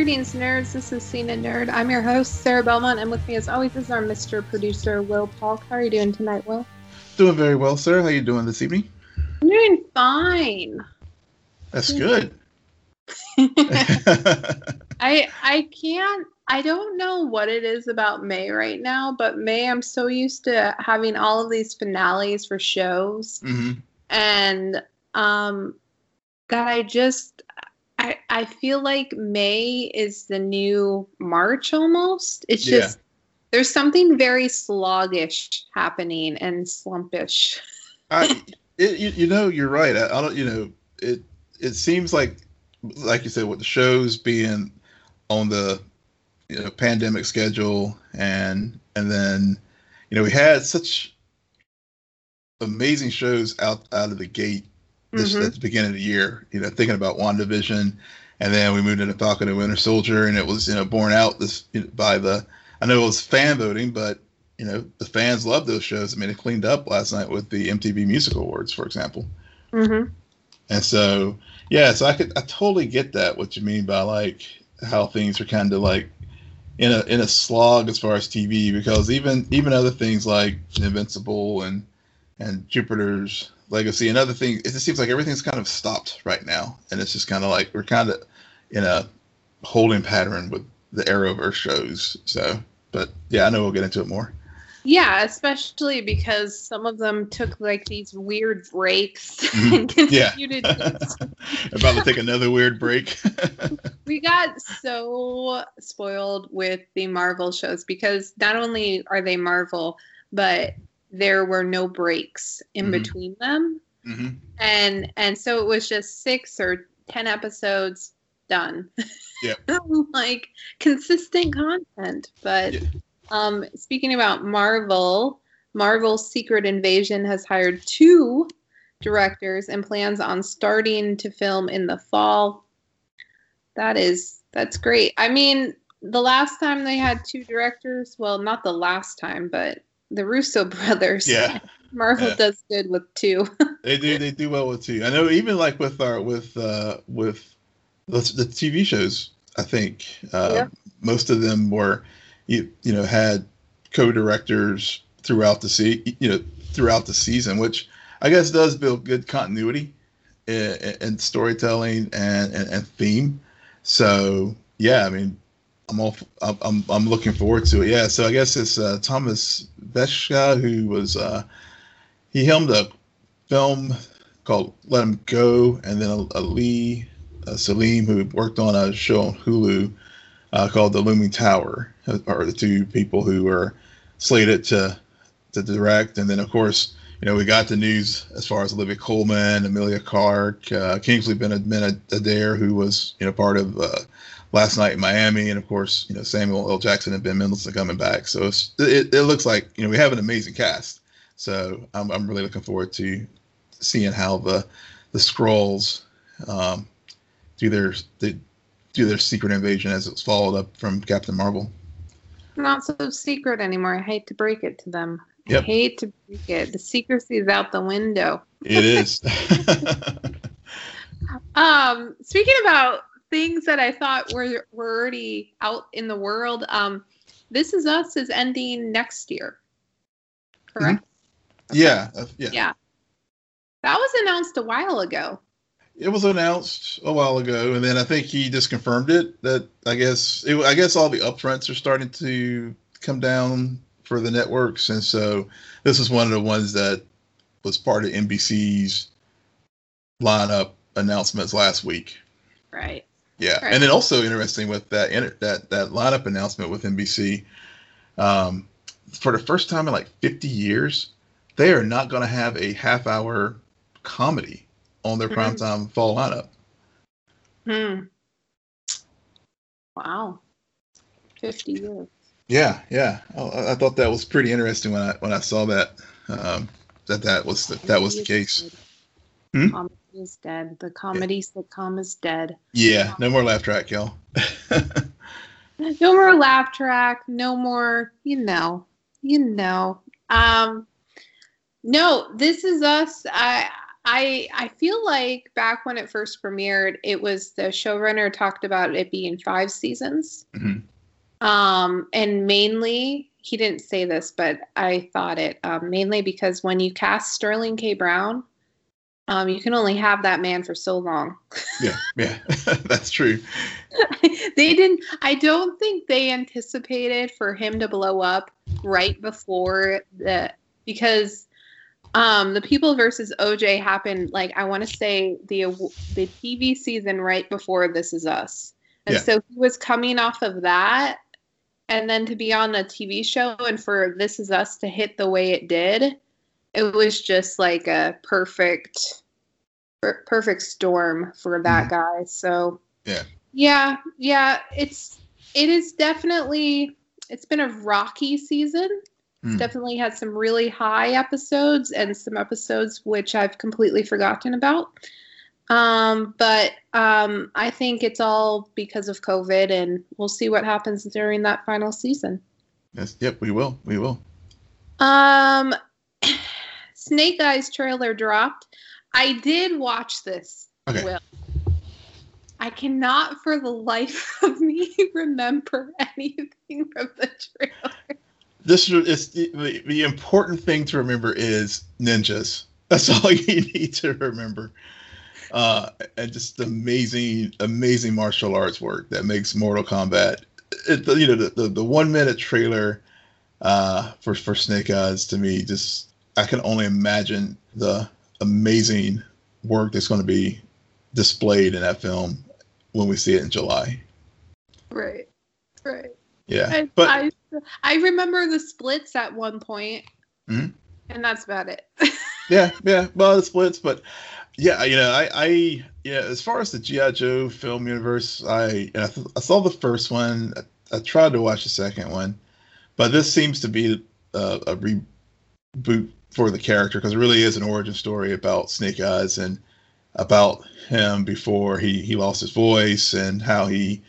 Greetings, nerds. This is Cena Nerd. I'm your host, Sarah Belmont, and with me, as always, is our Mr. Producer, Will Polk. How are you doing tonight, Will? Doing very well, sir. How are you doing this evening? I'm doing fine. That's good. I I can't. I don't know what it is about May right now, but May, I'm so used to having all of these finales for shows, hmm and um, that I just I I feel like May is the new March almost. It's Yeah. just there's something very sluggish happening and slumpish. I, it, you, you know, you're right. I, I don't. You know, it it seems like, like you said, with the shows being on the you know pandemic schedule, and and then you know we had such amazing shows out out of the gate this Mhm. at the beginning of the year. You know, thinking about WandaVision, and then we moved into Falcon and Winter Soldier, and it was you know borne out this you know, by the. I know it was fan voting, but you know the fans love those shows. I mean, it cleaned up last night with the MTV Music Awards, for example. Mm-hmm. And so, yeah, so I could I totally get that what you mean by like how things are kind of like in a in a slog as far as TV because even even other things like Invincible and and Jupiter's Legacy Another thing, it just seems like everything's kind of stopped right now, and it's just kind of like we're kind of in a holding pattern with the Arrowverse shows. So, but yeah, I know we'll get into it more. Yeah, especially because some of them took like these weird breaks Mhm. and Yeah. continued. to- About to take another weird break. we got so spoiled with the Marvel shows because not only are they Marvel, but there were no breaks in Mhm. between them. hmm And and so it was just six or ten episodes done. Yep. like consistent content. But Yeah. um speaking about Marvel, Marvel's Secret Invasion has hired two directors and plans on starting to film in the fall. That is that's great. I mean, the last time they had two directors, well, not the last time, but the Russo brothers. Yeah. Marvel Yeah. does good with two. They do. They do well with two. I know. Even like with our with uh with the, the TV shows, I think uh, Yeah. most of them were you you know had co-directors throughout the se- you know throughout the season, which I guess does build good continuity and in storytelling and, and and theme. So yeah, I mean. I'm all. I'm. I'm- looking forward to it. Yeah. So I guess it's uh, Thomas Bezucha who was. Uh, he helmed a film called Let Him Go, and then Ali Selim, who worked on a show on Hulu uh, called The Looming Tower, uh, are the two people who were slated to to direct. And then, of course, you know, we got the news as far as Olivia Colman, Emilia Clarke, uh, Kingsley Ben-Adir, who was you know part of uh, Last Night in Miami, and of course, you know Samuel L. Jackson and Ben Mendelsohn coming back. So it's, it, it looks like you know we have an amazing cast. So I'm, I'm really looking forward to seeing how the the Skrulls um, do their they do their secret invasion as it's followed up from Captain Marvel. not so secret anymore. I hate to break it to them. Yep. I hate to break it. The secrecy is out the window. It is. Um, speaking about things that I thought were were already out in the world, um, This Is Us is ending next year. Correct? yeah, uh, yeah, Yeah. That was announced a while ago. It was announced a while ago, and then I think he just confirmed it. That I guess it, I guess all the upfronts are starting to come down for the networks, and so this is one of the ones that was part of NBC's lineup announcements last week. Right. Yeah, Right. and then also interesting with that that that lineup announcement with NBC, um, for the first time in like 50 years, they are not going to have a half hour comedy on their Mhm. primetime fall lineup. Hmm. Wow. 50 years. Yeah, yeah, I, I thought that was pretty interesting when I when I saw that um, that that was the, that was the case. Hmm? Is dead. The comedy sitcom is dead. Yeah, no more laugh track, y'all. No more laugh track. No more, you know, you know. Um, no, this is us. I I I feel like back when it first premiered, it was the showrunner talked about it being five seasons. Mm-hmm. Um, and mainly he didn't say this, but I thought it um, mainly because when you cast Sterling K. Brown, um, you can only have that man for so long. yeah, yeah, that's true. they didn't. I don't think they anticipated for him to blow up right before the because um the people versus oj happened like i want to say the the tv season right before this is us and Yeah. so he was coming off of that and then to be on a tv show and for this is us to hit the way it did it was just like a perfect per- perfect storm for that guy so Yeah. yeah yeah it's it is definitely it's been a rocky season Hmm. definitely had some really high episodes and some episodes which I've completely forgotten about. Um, but um, I think it's all because of COVID, and we'll see what happens during that final season. Yes, yep, we will. We will. Um, Snake Eyes trailer dropped. I did watch this. Okay. Will. I cannot for the life of me remember anything from the trailer. This is the, the, the important thing to remember is ninjas. That's all you need to remember. Uh, and just amazing, amazing martial arts work that makes Mortal Kombat. It, you know, the, the, the one minute trailer uh, for for Snake Eyes to me, just I can only imagine the amazing work that's going to be displayed in that film when we see it in July. Right. Right. Yeah, I, but I, I remember the splits at one point, Mhm. and that's about it. yeah, yeah, well, the splits, but yeah, you know, I, I, yeah, as far as the GI Joe film universe, I, I, th- I saw the first one. I, I tried to watch the second one, but this seems to be a, a reboot for the character because it really is an origin story about Snake Eyes and about him before he he lost his voice and how he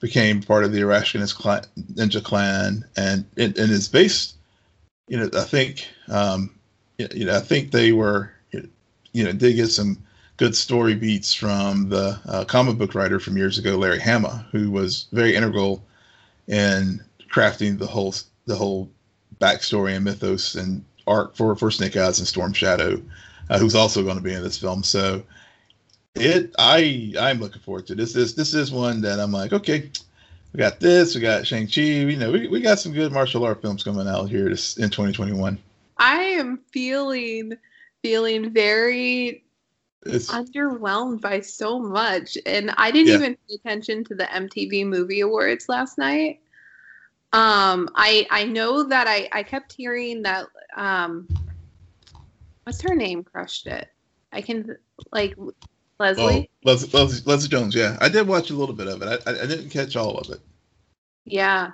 became part of the clan, ninja clan, and and, and is based, you know, I think. Um, you know, I think they were, you know, did get some good story beats from the uh, comic book writer from years ago, Larry Hama, who was very integral in crafting the whole the whole backstory and mythos and arc for for Snake Eyes and Storm Shadow, uh, who's also going to be in this film. So it, I, I'm looking forward to this. This this is one that I'm like, okay, we got this, we got Shang Chi, you know, we, we got some good martial art films coming out here this, in 2021. I am feeling feeling very It's underwhelmed by so much, and I didn't Yeah. even pay attention to the MTV Movie Awards last night. Um, I I know that I I kept hearing that um, what's her name crushed it. I can like Oh, Leslie. Leslie, Leslie, Jones. Yeah, I did watch a little bit of it. I, I, I didn't catch all of it. Yeah.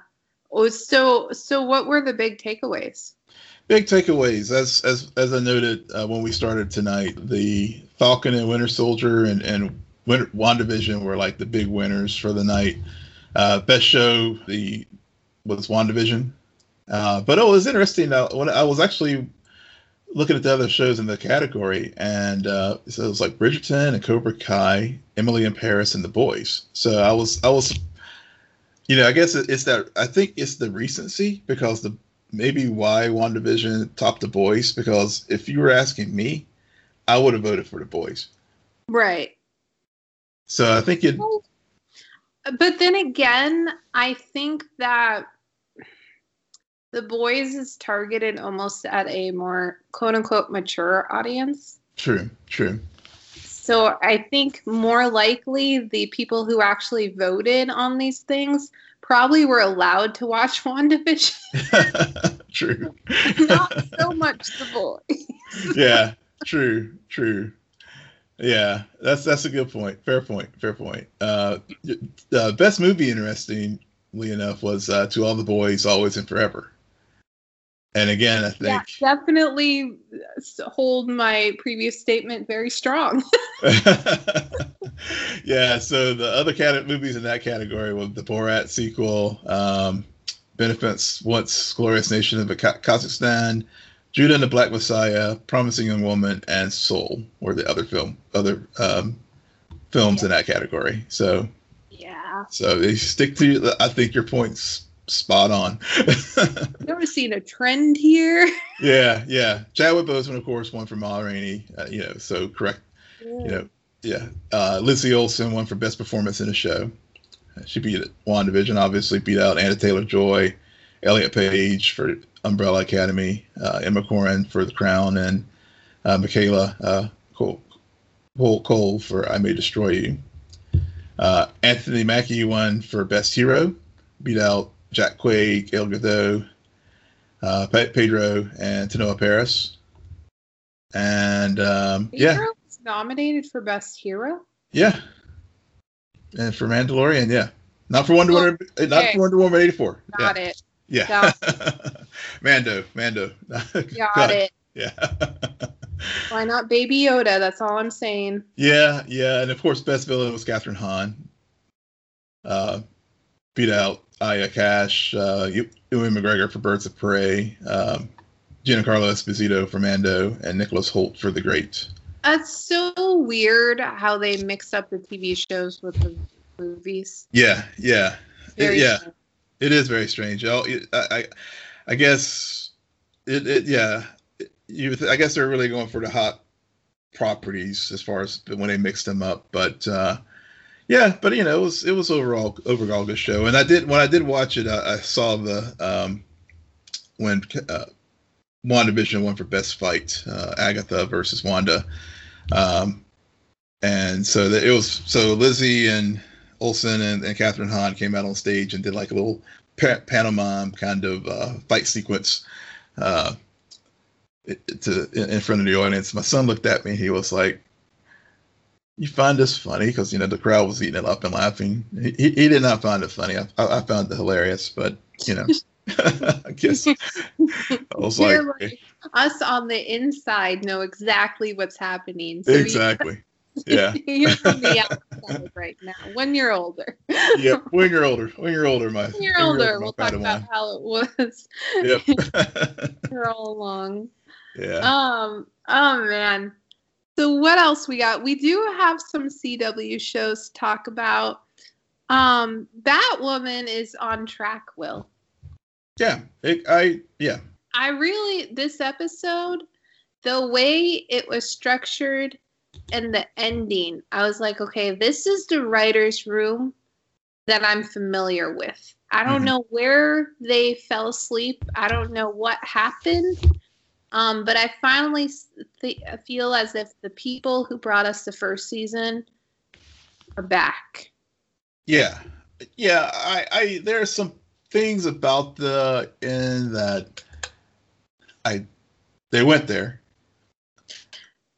Oh, so so what were the big takeaways? Big takeaways, as as as I noted uh, when we started tonight, the Falcon and Winter Soldier and and Winter, WandaVision were like the big winners for the night. Uh, best show the was WandaVision, uh, but it was interesting. Uh, when I was actually looking at the other shows in the category, and uh, so it was like Bridgerton and Cobra Kai, Emily in Paris, and The Boys. So I was I was, you know, I guess it- it's that I think it's the recency because the maybe why WandaVision topped The Boys because if you were asking me, I would have voted for The Boys. Right. So I think it. But then again, I think that the boys is targeted almost at a more quote unquote mature audience. True, true. So I think more likely the people who actually voted on these things probably were allowed to watch WandaVision, true. not so much the boys. yeah, true, true. Yeah, that's that's a good point. Fair point. Fair point. Uh, uh best movie, interestingly enough, was uh, "To All the Boys, Always and Forever." And again, I Yeah, think definitely hold my previous statement very strong. yeah. So the other cat- movies in that category were the Borat sequel, um, Benefits Once Glorious Nation of Kazakhstan, Judas and the Black Messiah, Promising Young Woman, and Soul were the other film other um, films yeah. in that category. So yeah. So they stick to. I think your points spot on. Never seen a trend here. yeah, yeah. Chadwick Boseman, of course, won for Ma Rainey. Uh, you know, so correct. Yeah. You know, yeah. Uh, Lizzie Olsen won for best performance in a show. She beat WandaVision, obviously beat out Anya Taylor Joy, Elliot Page for Umbrella Academy, uh, Emma Corrin for The Crown, and uh, Michaela uh, Coel, Coel, Coel for I May Destroy You. Uh, Anthony Mackie won for Best Hero, beat out Jack Quaid, Gal Gadot, uh, Pedro, and Teyonah Parris. And um, yeah, was nominated for Best Hero. Yeah, and for Mandalorian, yeah, not for Wonder oh, Woman, okay. not for Wonder Woman eighty four. Got yeah. it. Yeah, Got Mando, Mando. Got it. Yeah. Why not Baby Yoda? That's all I'm saying. Yeah, yeah, and of course, best villain was Kathryn Hahn. Uh, beat out Aya Cash, uh, Ewan McGregor for Birds of Prey, um, Giancarlo Esposito for Mando, and Nicholas Hoult for The Great. That's so weird how they mix up the TV shows with the movies. Yeah, yeah, it, yeah. Strange. It is very strange. I, I, I guess it, it yeah. You, I guess they're really going for the hot properties as far as when they mix them up, but. Uh, yeah, but you know, it was it was overall overall good show. And I did when I did watch it, I, I saw the um, when uh, WandaVision won for best fight, uh, Agatha versus Wanda, um, and so that it was so Lizzie and Olsen and, and Kathryn Hahn came out on stage and did like a little pa- pantomime kind of uh, fight sequence uh, to in front of the audience. My son looked at me. He was like, you find this funny because you know the crowd was eating it up and laughing. He, he did not find it funny. I, I found it hilarious, but you know, I guess I was like, like, us on the inside know exactly what's happening. So exactly. yeah. you're from the outside right now. When you're older. yep. when you're older. When you're older, my. When you're older, older we'll talk about how it was. Yep. for all along. Yeah. Um. Oh man. So what else we got? We do have some CW shows to talk about. Um, Batwoman is on track. Will. Yeah, it, I yeah. I really this episode, the way it was structured, and the ending, I was like, okay, this is the writers' room that I'm familiar with. I don't mm-hmm. know where they fell asleep. I don't know what happened. Um, but I finally th- feel as if the people who brought us the first season are back. Yeah, yeah. I, I there are some things about the in that I they went there.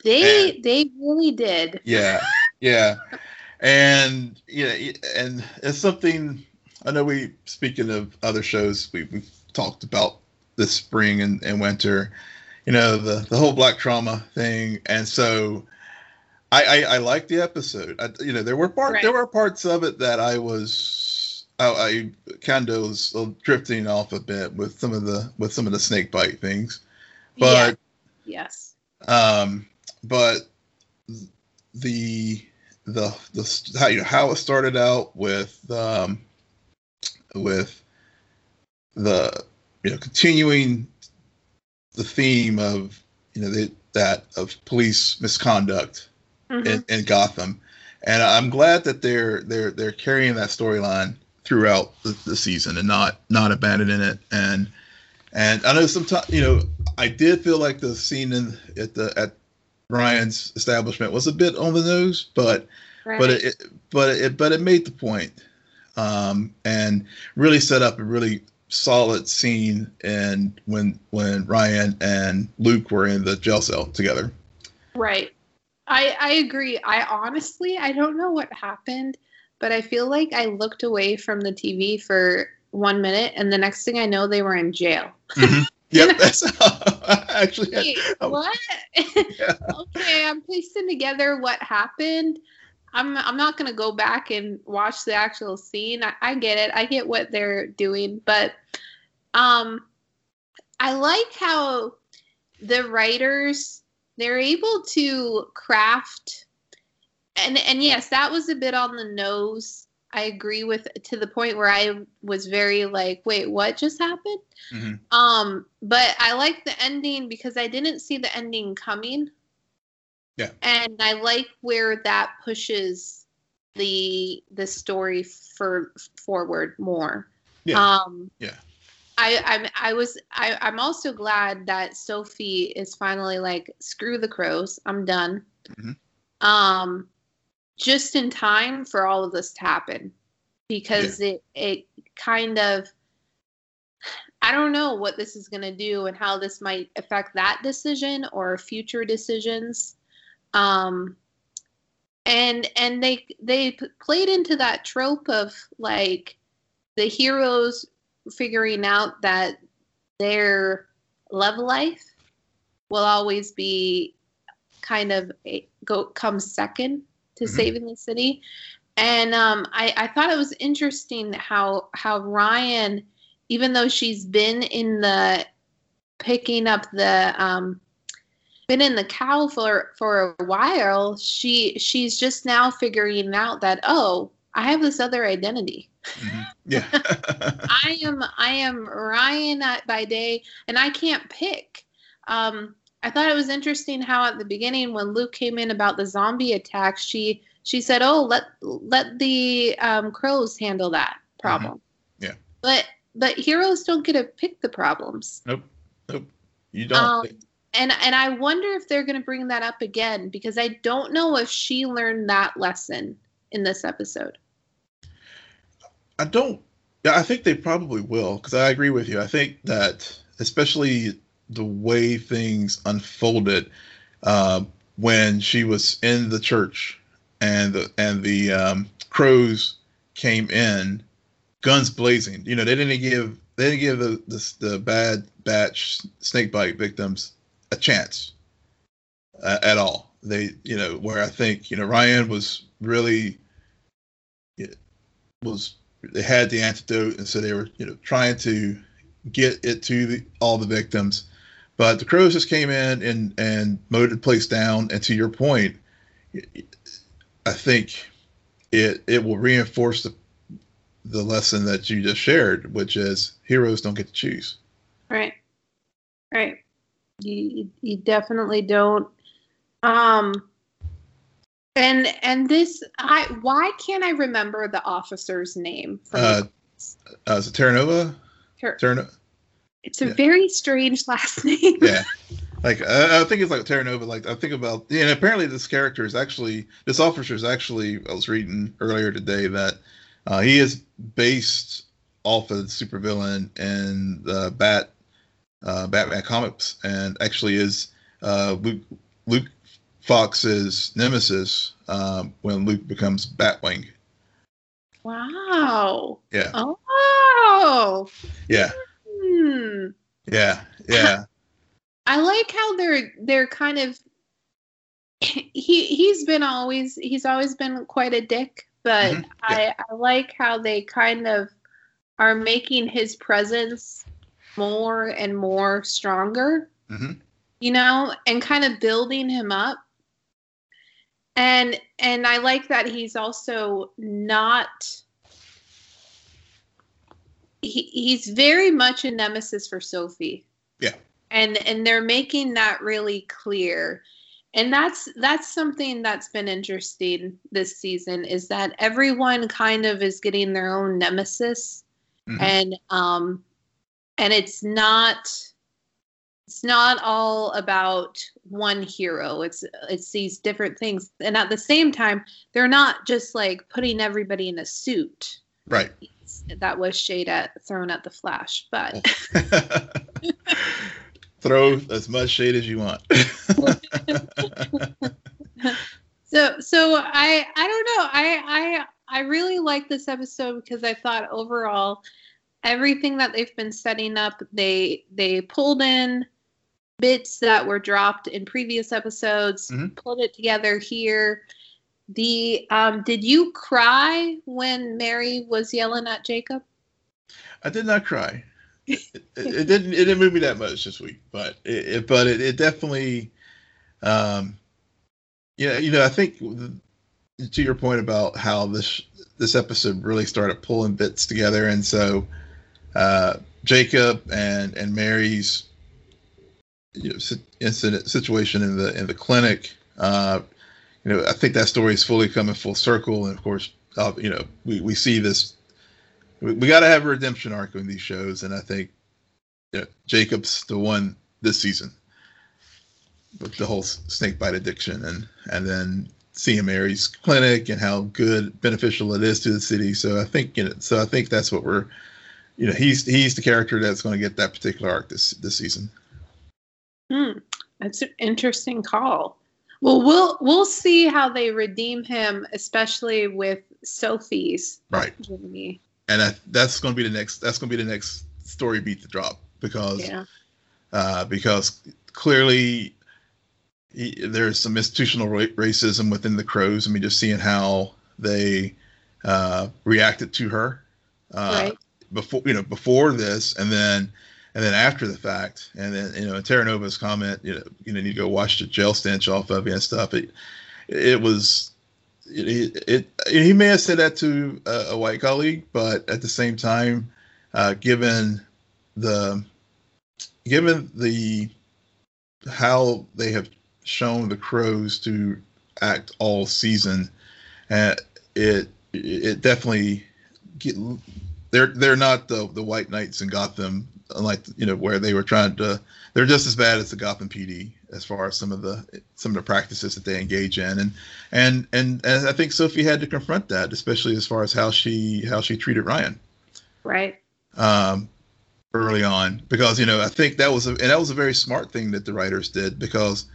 They and, they really did. Yeah, yeah, and yeah, and it's something. I know we speaking of other shows we we've talked about this spring and, and winter you know the the whole black trauma thing, and so I I, I like the episode. I, you know there were part right. there were parts of it that I was I, I kind of was drifting off a bit with some of the with some of the snake bite things, but yeah. yes, um, but the the the how you know how it started out with um with the you know continuing the theme of you know the, that of police misconduct mm-hmm. in, in, Gotham, and I'm glad that they're they're they're carrying that storyline throughout the, the, season and not not abandoning it. And and I know sometimes you know I did feel like the scene in at the at Ryan's establishment was a bit on the nose, but right. but it but it but it made the point, um, and really set up a really solid scene and when when Ryan and Luke were in the jail cell together. Right. I I agree. I honestly I don't know what happened, but I feel like I looked away from the TV for one minute and the next thing I know they were in jail. Mm-hmm. Yep, that's actually Wait, what? Yeah. okay, I'm piecing together what happened. I'm I'm not gonna go back and watch the actual scene. I, I get it. I get what they're doing, but um, I like how the writers they're able to craft and and yes, that was a bit on the nose. I agree with to the point where I was very like, wait, what just happened? Mhm. Um, but I like the ending because I didn't see the ending coming. Yeah. And I like where that pushes the the story for forward more. Yeah. Um Yeah. I, I'm I was I, I'm also glad that Sophie is finally like, screw the crows, I'm done. Mhm. Um just in time for all of this to happen. Because it it kind of I don't know what this is gonna do and how this might affect that decision or future decisions. Um and and they they played into that trope of like the heroes figuring out that their love life will always be kind of a, go comes second to Mhm. saving the city and um, I, I thought it was interesting how how ryan even though she's been in the picking up the um, been in the cow for for a while she she's just now figuring out that oh i have this other identity Mhm. Yeah. I am I am Ryan by day, and I can't pick. Um, I thought it was interesting how at the beginning when Luke came in about the zombie attack, she she said, "Oh, let let the um, crows handle that problem." Mm-hmm. Yeah. But but heroes don't get to pick the problems. nope. Nope. You don't. Um, and and I wonder if they're going to bring that up again because I don't know if she learned that lesson in this episode. I don't. I think they probably will because I agree with you. I think that especially the way things unfolded uh, when she was in the church and the and the um, crows came in, guns blazing. You know, they didn't give they didn't give the the, the bad batch snake bite victims a chance uh, at all. They, you know, where I think you know Ryan was really was they had the antidote, and so they were you know trying to get it to the, all the victims. But the crows just came in and and mowed the place down. And to your point, I think it it will reinforce the the lesson that you just shared, which is heroes don't get to choose. Right. Right. You you- definitely don't. Um and and this I why can't I remember the officer's name from Uh, uh, is it Terra Ter- it's a yeah. very strange last name. yeah. Like I, I think it's like Terra Nova. Like I think about, yeah, and apparently this character is actually this officer is actually. I was reading earlier today that uh, he is based off of the supervillain in the Bat uh, Batman comics, and actually is uh, Luke Luke Fox's nemesis um, when Luke becomes Batwing. Wow. Yeah, Oh. yeah, Hmm. yeah, yeah. I like how they're they're kind of he he's been always he's always been quite a dick, but Mhm, I I like how they kind of are making his presence more and more stronger, hmm you know, and kind of building him up. And and I like that he's also not he, he's very much a nemesis for Sophie Yeah. and and they're making that really clear and that's that's something that's been interesting this season is that everyone kind of is getting their own nemesis Mhm. and um and it's not it's not all about one hero it's it's these different things and at the same time they're not just like putting everybody in a suit Right. that was shade at thrown at the flash but oh. Throw as much shade as you want. So so I I don't know. I I I really like this episode because I thought overall everything that they've been setting up, they they pulled in bits that were dropped in previous episodes, Mhm. pulled it together here. The um did you cry when Mary was yelling at Jacob? I did not cry. it, it, didn't it didn't move me that much this week, but it, it but it, it definitely, um, yeah, you know, I think to your point about how this this episode really started pulling bits together, and so uh, Jacob and and Mary's you know, incident situation in the in the clinic. Uh, you know, I think that story is fully coming full circle, and of course, uh, you know, we, we see this. We, we got to have a redemption arc in these shows, and I think you know, Jacob's the one this season with the whole snake bite addiction, and and then seeing Mary's clinic and how good beneficial it is to the city. So I think you know, so I think that's what we're, you know, he's he's the character that's going to get that particular arc this this season. Hmm, that's an interesting call. Well, we'll we'll see how they redeem him, especially with Sophie's right journey. And that, that's going to be the next. That's going to be the next story beat to drop because yeah. uh, because clearly he, there's some institutional ra- racism within the crows. I mean, just seeing how they uh, reacted to her uh, right. Before you know before this, and then and then after the fact, and then you know, Terra Nova's comment, you know, you know, need to go wash the jail stench off of you and stuff. It, it was, it, it, it he may have said that to a, a, white colleague, but at the same time, uh, given the, given the, how they have shown the crows to act all season, uh, it, it definitely get, they're they're not the the white knights in Gotham like you know where they were trying to they're just as bad as the Gotham PD as far as some of the some of the practices that they engage in. And and and, and I think Sophie had to confront that especially as far as how she how she treated Ryan. Right. Um early on because you know I think that was a and that was a very smart thing that the writers did because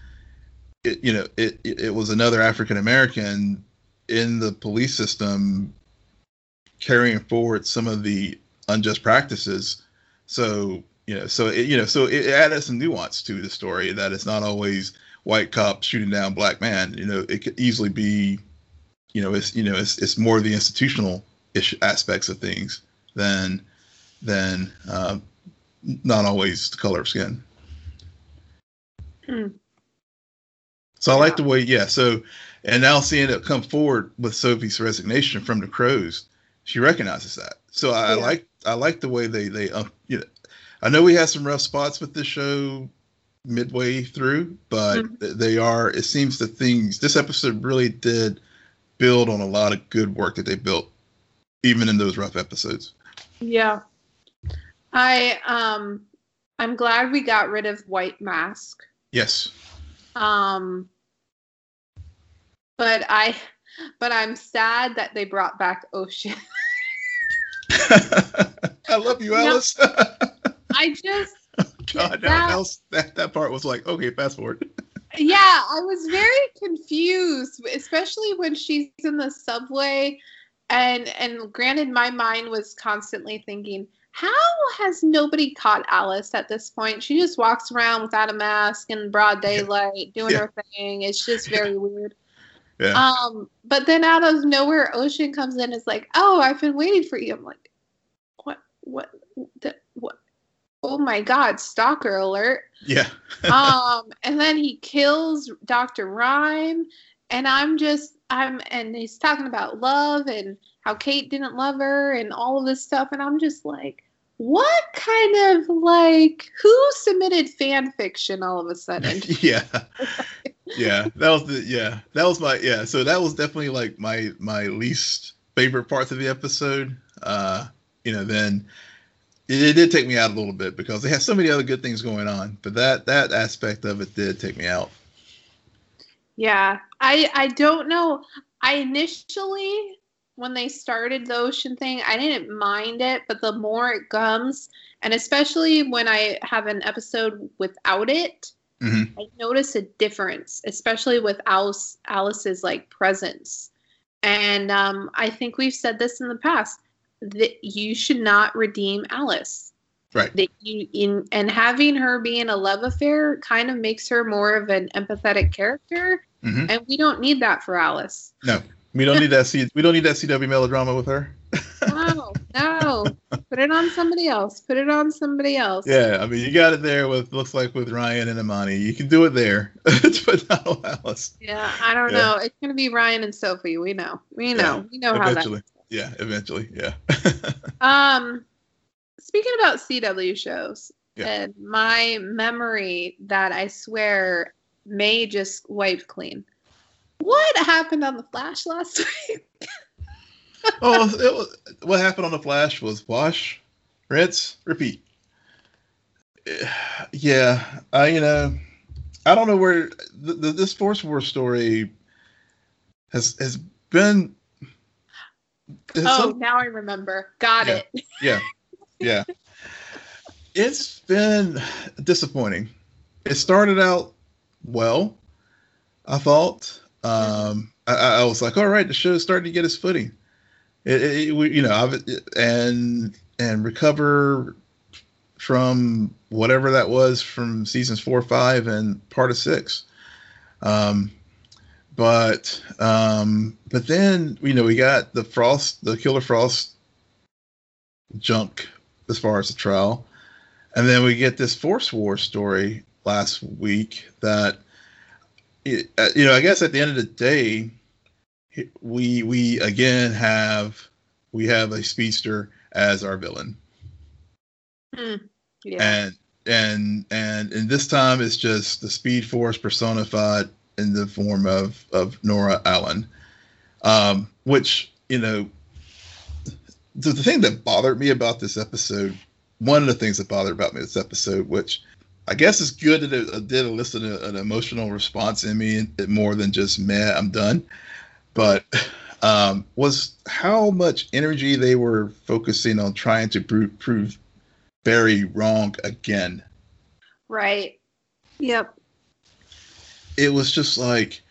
it you know it it, it was another African American in the police system carrying forward some of the unjust practices so you know, so it, you know, so it added some nuance to the story that it's not always white cop shooting down black man. You know, it could easily be, you know, it's you know, it's it's more the institutional ish aspects of things than than uh, not always the color of skin. Hmm. So I like the way, yeah. So, and now seeing it come forward with Sophie's resignation from the Crows, she recognizes that. So I, yeah. I like I like the way they they uh, you know I know we had some rough spots with the show midway through, but mm-hmm. they are it seems that things this episode really did build on a lot of good work that they built even in those rough episodes. Yeah. I um I'm glad we got rid of White Mask. Yes. Um but I but I'm sad that they brought back Ocean. I love you, Alice. No, I just God, that, else, that that part was like, okay, fast forward. yeah, I was very confused, especially when she's in the subway, and and granted, my mind was constantly thinking, how has nobody caught Alice at this point? She just walks around without a mask in broad daylight, doing yeah. her thing. It's just very weird. Yeah. Um, but then out of nowhere, Ocean comes in. Is like, "Oh, I've been waiting for you." I'm like, "What? What? The, what? Oh my God! Stalker alert!" Yeah. um, and then he kills Doctor Rhyme, and I'm just, I'm, and he's talking about love and how Kate didn't love her and all of this stuff, and I'm just like, what kind of like who submitted fan fiction all of a sudden? yeah yeah, that was the yeah, that was my yeah. So that was definitely like my my least favorite parts of the episode. Uh, you know, then it, it, did take me out a little bit because they had so many other good things going on, but that that aspect of it did take me out. Yeah, I I don't know. I initially when they started the ocean thing, I didn't mind it, but the more it comes, and especially when I have an episode without it, mm-hmm. I notice a difference, especially with Alice Alice's like presence. And um, I think we've said this in the past that you should not redeem Alice. Right. That you in and having her be in a love affair kind of makes her more of an empathetic character, mm-hmm. and we don't need that for Alice. No, we don't need that. C- we don't need that CW melodrama with her. no, no, Put it on somebody else. Put it on somebody else. Yeah, I mean, you got it there with looks like with Ryan and Imani. You can do it there, but not on Alice. Yeah, I don't Yeah. know. It's gonna be Ryan and Sophie. We know. We know. Yeah, we know how that. eventually. Yeah, eventually. Yeah. Um, speaking about CW shows, Yeah. and my memory that I swear May just wiped clean. What happened on the Flash last week? oh, it was, what happened on the Flash was wash, rinse, repeat. Yeah, I you know, I don't know where the, the, this Force War story has has been. it's oh, some- now I remember. Got Yeah. it. yeah, yeah. It's been disappointing. It started out well, I thought. Um, I, I was like, all right, the show's starting to get its footing. It, it, we- you know, I've, and and recover from whatever that was from seasons four, five, and part of six. Um, but um, but then you know we got the frost, the Killer Frost junk as far as the trial, and then we get this Force War story last week that it, uh, you know I guess at the end of the day we we again have we have a speedster as our villain Hmm. Yeah. and and and and this time it's just the speed force personified in the form of of nora allen um which you know the, the thing that bothered me about this episode one of the things that bothered about me this episode which i guess it's good that it, it did elicit a, an emotional response in me more than just meh i'm done but um was how much energy they were focusing on trying to prove, prove Barry wrong again. right. Yep. It was just like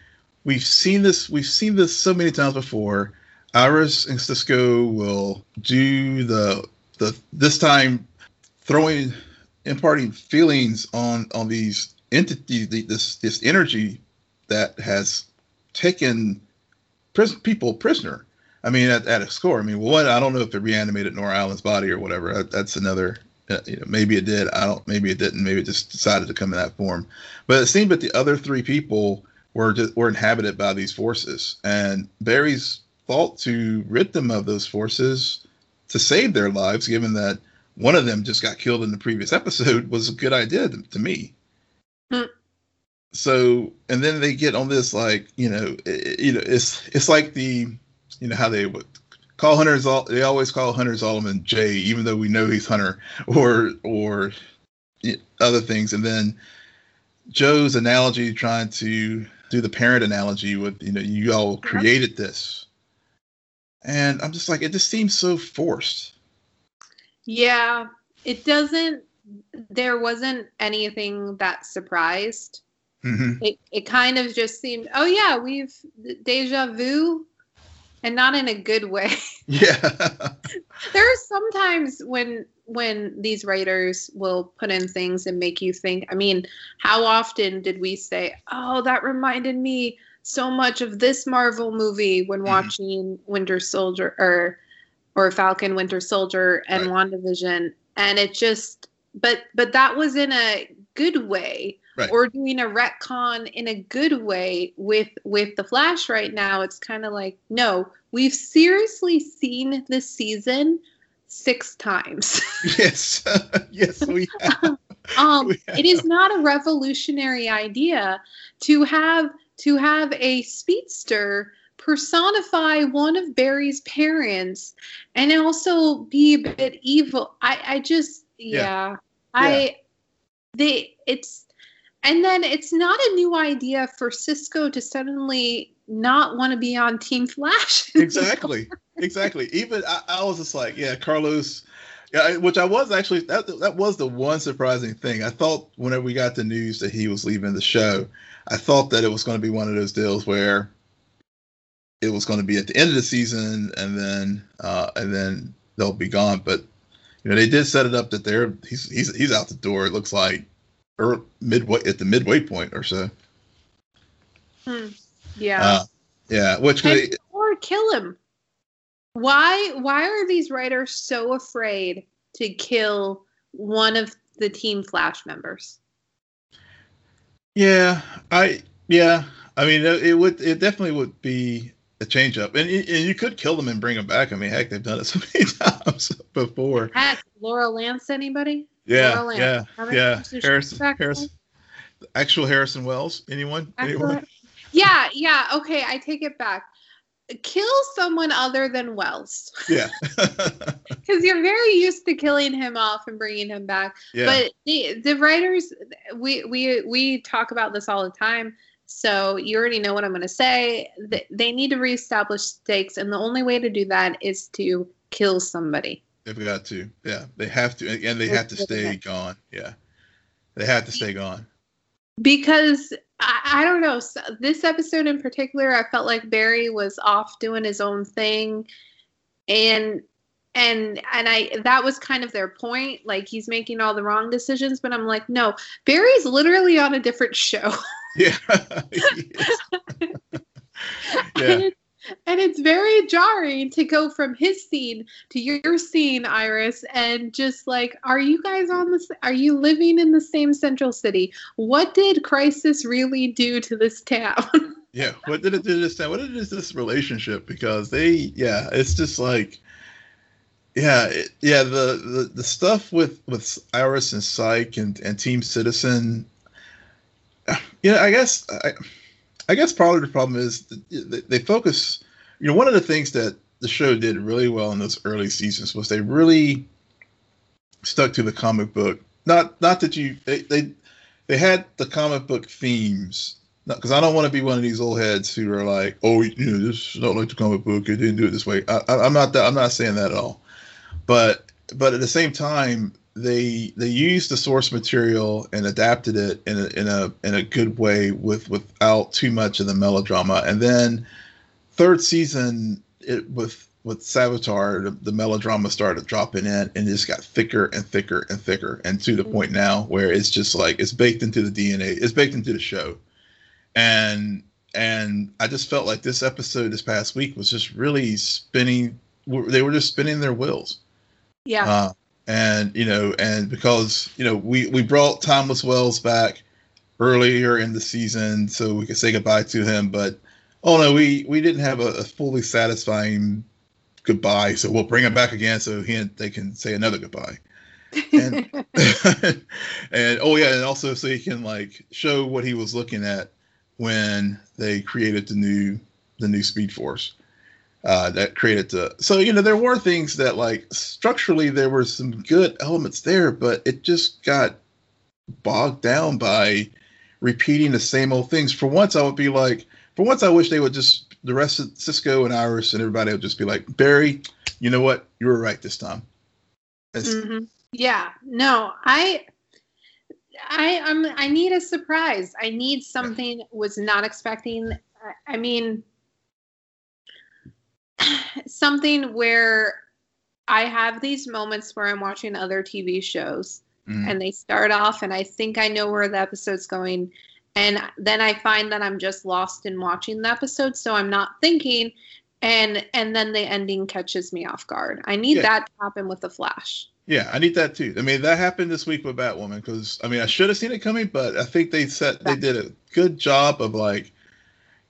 we've seen this we've seen this so many times before. Iris and Cisco will do the the this time throwing imparting feelings on on these entities this this energy that has taken people prisoner. I mean, at, at a score. I mean, one, I don't know if it reanimated Nora Allen's body or whatever. That, that's another. Uh, you know, maybe it did. I don't. Maybe it didn't. Maybe it just decided to come in that form. But it seemed that the other three people were just were inhabited by these forces, and Barry's thought to rid them of those forces to save their lives, given that one of them just got killed in the previous episode, was a good idea to, to me. Hmm. So, and then they get on this like, you know, it, you know, it's it's like the, you know, how they would call Hunter's all they always call Hunter Zolomon Jay, even though we know he's Hunter, or or other things, and then Joe's analogy trying to do the parent analogy with, you know, you all created this. And I'm just like, it just seems so forced. Yeah. It doesn't. There wasn't anything that surprised. hmm It it kind of just seemed. Oh yeah, we've deja vu, and not in a good way. Yeah. there are sometimes when when these writers will put in things and make you think i mean how often did we say oh that reminded me so much of this marvel movie when Mhm. watching winter soldier or or falcon winter soldier and wandavision and it just but but that was in a good way Right. or doing a retcon in a good way with with the flash right now it's kind of like no we've seriously seen this season six times yes. yes, we have. um We it is not a revolutionary idea to have to have a speedster personify one of barry's parents and also be a bit evil i i just yeah, i they it's and then it's not a new idea for cisco to suddenly not want to be on team flash exactly. Exactly. Even I, I was just like, yeah, Carlos. Yeah, which I was actually that that was the one surprising thing. I thought whenever we got the news that he was leaving the show, I thought that it was going to be one of those deals where it was going to be at the end of the season and then uh, and then they'll be gone. But you know, they did set it up that they're he's he's he's out the door. It looks like or midway at the midway point or so. Hmm. yeah Uh, yeah, which And- they, or kill him Why why are these writers so afraid to kill one of the team Flash members? Yeah, I yeah, I mean it, it would it definitely would be a change up, and, and you could kill them and bring them back. I mean, heck, they've done it so many times before. Heck, Laurel Lance, anybody? Yeah, Laurel Lance. yeah, yeah. Harrison, Harrison, actual Harrison Wells. Anyone? Anyone? Yeah, yeah. Okay, I take it back. Kill someone other than Wells, Yeah, because you're very used to killing him off and bringing him back. yeah, But the the writers, we we we talk about this all the time. So you already know what I'm going to say. They need to reestablish stakes, and the only way to do that is to kill somebody. they've got to. Yeah, they have to, and they have to stay gone. Yeah, they have to stay gone. because I, I don't know so this episode in particular i felt like barry was off doing his own thing and and and i that was kind of their point like he's making all the wrong decisions but i'm like no barry's literally on a different show Yeah. Yeah. and it's very jarring to go from his scene to your scene iris and just like are you guys on this are you living in the same central city what did crisis really do to this town Yeah, what did it do to this town What did it do to this relationship? Because they, yeah, it's just like, yeah, it, yeah, the, the the stuff with with Iris and Psych and and Team Citizen. Yeah, I guess I, I guess probably the problem is they, they focus. You know, one of the things that the show did really well in those early seasons was they really stuck to the comic book. Not not that you they they, they had the comic book themes because I don't want to be one of these old heads who are like, oh, you know, this is not like the comic book. It didn't do it this way. I, I, I'm not that. I'm not saying that at all. But but at the same time, they they used the source material and adapted it in a in a in a good way with without too much of the melodrama. And then third season, it with with Savitar, the, the melodrama started dropping in and it just got thicker and thicker and thicker, and to the point now where it's just like it's baked into the DNA. It's baked into the show and and I just felt like this episode this past week was just really spinning. They were just spinning their wheels. yeah Uh, and you know, and because you know, we we brought Thomas Wells back earlier in the season so we could say goodbye to him, but oh no, we we didn't have a, a fully satisfying goodbye, so we'll bring him back again so he and they can say another goodbye. and and oh yeah, and also so he can like show what he was looking at when they created the new the new Speed Force. Uh, that created the so you know there were things that like structurally there were some good elements there, but it just got bogged down by repeating the same old things. For once, I would be like, for once, I wish they would just the rest of Cisco and Iris and everybody would just be like, Barry, you know what, you were right this time. Mhm. Yeah, no, I, I, I'm, I need a surprise. I need something was not expecting. I- I mean, something where I have these moments where I'm watching other TV shows mm, and they start off and I think I know where the episode's going. And then I find that I'm just lost in watching the episode, so I'm not thinking, and and then the ending catches me off guard. I need Yeah. that to happen with the Flash. Yeah, I need that too. I mean, that happened this week with Batwoman because I mean, I should have seen it coming, but I think they set they did a good job of like,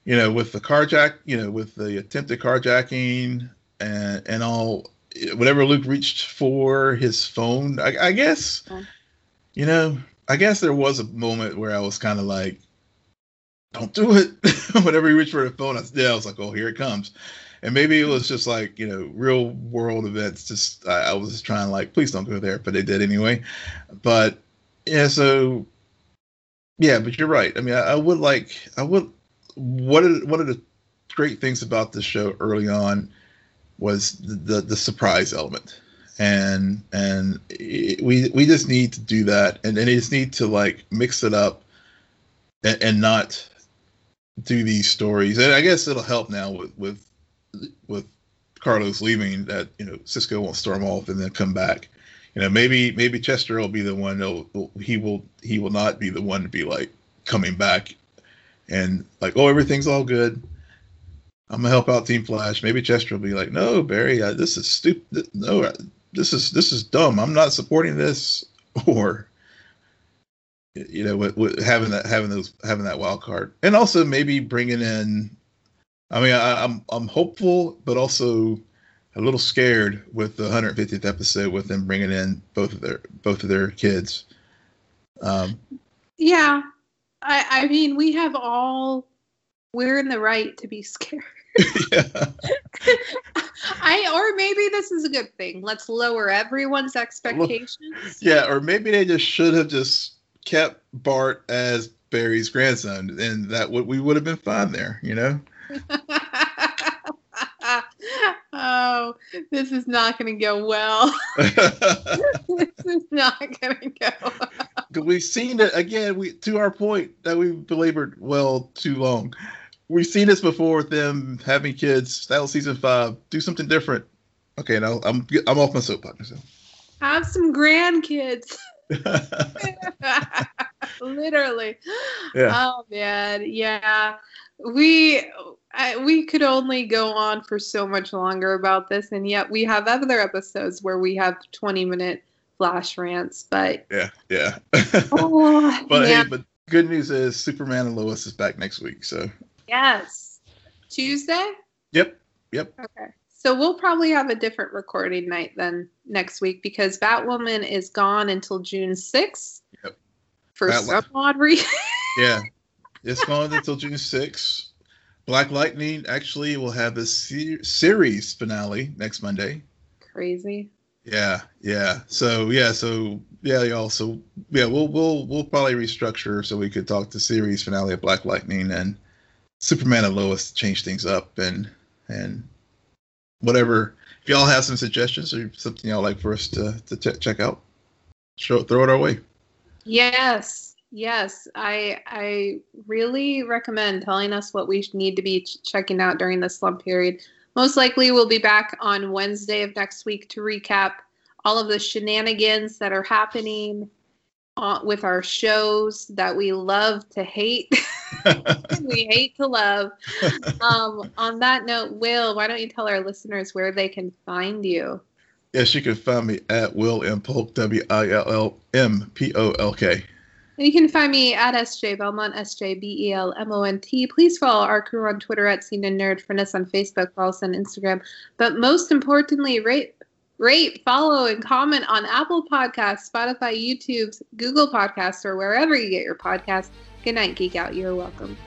you know, with the carjack, you know, with the attempted carjacking and and all whatever Luke reached for his phone. I, I guess, Oh. you know, I guess there was a moment where I was kind of like, "Don't do it." Whenever he reached for the phone, I, yeah, I was like, "Oh, here it comes." and maybe it was just like you know real world events just I, I was just trying like please don't go there but they did anyway but yeah so yeah but you're right i mean i, I would like i would what are, one of the great things about the show early on was the the, the surprise element and and it, we we just need to do that and and just need to like mix it up and, and not do these stories and i guess it'll help now with with with Carlos leaving that you know Cisco won't storm off and then come back. You know maybe maybe Chester will be the one. That'll, he will he will not be the one to be like coming back and like oh everything's all good. I'm gonna help out Team Flash. Maybe Chester will be like, "No, Barry, this is stupid. No, this is this is dumb. I'm not supporting this." Or, you know, with, with having that having those having that wild card, and also maybe bringing in. I mean, I, I'm I'm hopeful, but also a little scared with the 150th episode with them bringing in both of their both of their kids. Um, yeah, I I mean, we have all we're in the right to be scared. yeah. I or maybe this is a good thing. Let's lower everyone's expectations. Yeah, or maybe they just should have just kept Bart as Barry's grandson, and that would we would have been fine there, you know. oh, this is not going to go well. this is not going to go. We've seen it again. We to our point that we belabored well too long we've seen this before with them having kids. That was season five. Do something different. Okay, now I'm I'm off my soapbox. So. Have some grandkids. Literally. Yeah. Oh man, yeah. We I, we could only go on for so much longer about this, and yet we have other episodes where we have 20 minute flash rants. But yeah, yeah. oh, but yeah. hey, but good news is Superman and Lois is back next week, so Yes. Tuesday? Yep. Yep. Okay. So we'll probably have a different recording night than next week because Batwoman is gone until June 6th. Yep. For Bat- some odd reason. yeah. It's gone until June 6th. Black Lightning actually will have a se- series finale next Monday. Crazy. Yeah, yeah. So yeah, so yeah, y'all. So yeah, we'll we'll we'll probably restructure so we could talk the series finale of Black Lightning and Superman and Lois change things up and and whatever. If y'all have some suggestions or something y'all like for us to to t- check out, show throw it our way. Yes, yes. I I really recommend telling us what we need to be ch- checking out during the slump period. Most likely, we'll be back on Wednesday of next week to recap all of the shenanigans that are happening uh, with our shows that we love to hate. we hate to love. Um, on that note, Will, why don't you tell our listeners where they can find you? Yes, you can find me at Will M Polk, W I L L M P O L K. And you can find me at SJ Belmont, S J B E L M O N T. Please follow our crew on Twitter at Scene and Nerd, friend us on Facebook, follow us on Instagram. But most importantly, rate, rate, follow, and comment on Apple Podcasts, Spotify, YouTube, Google Podcasts, or wherever you get your podcasts. Good night, Geek Out. You're welcome.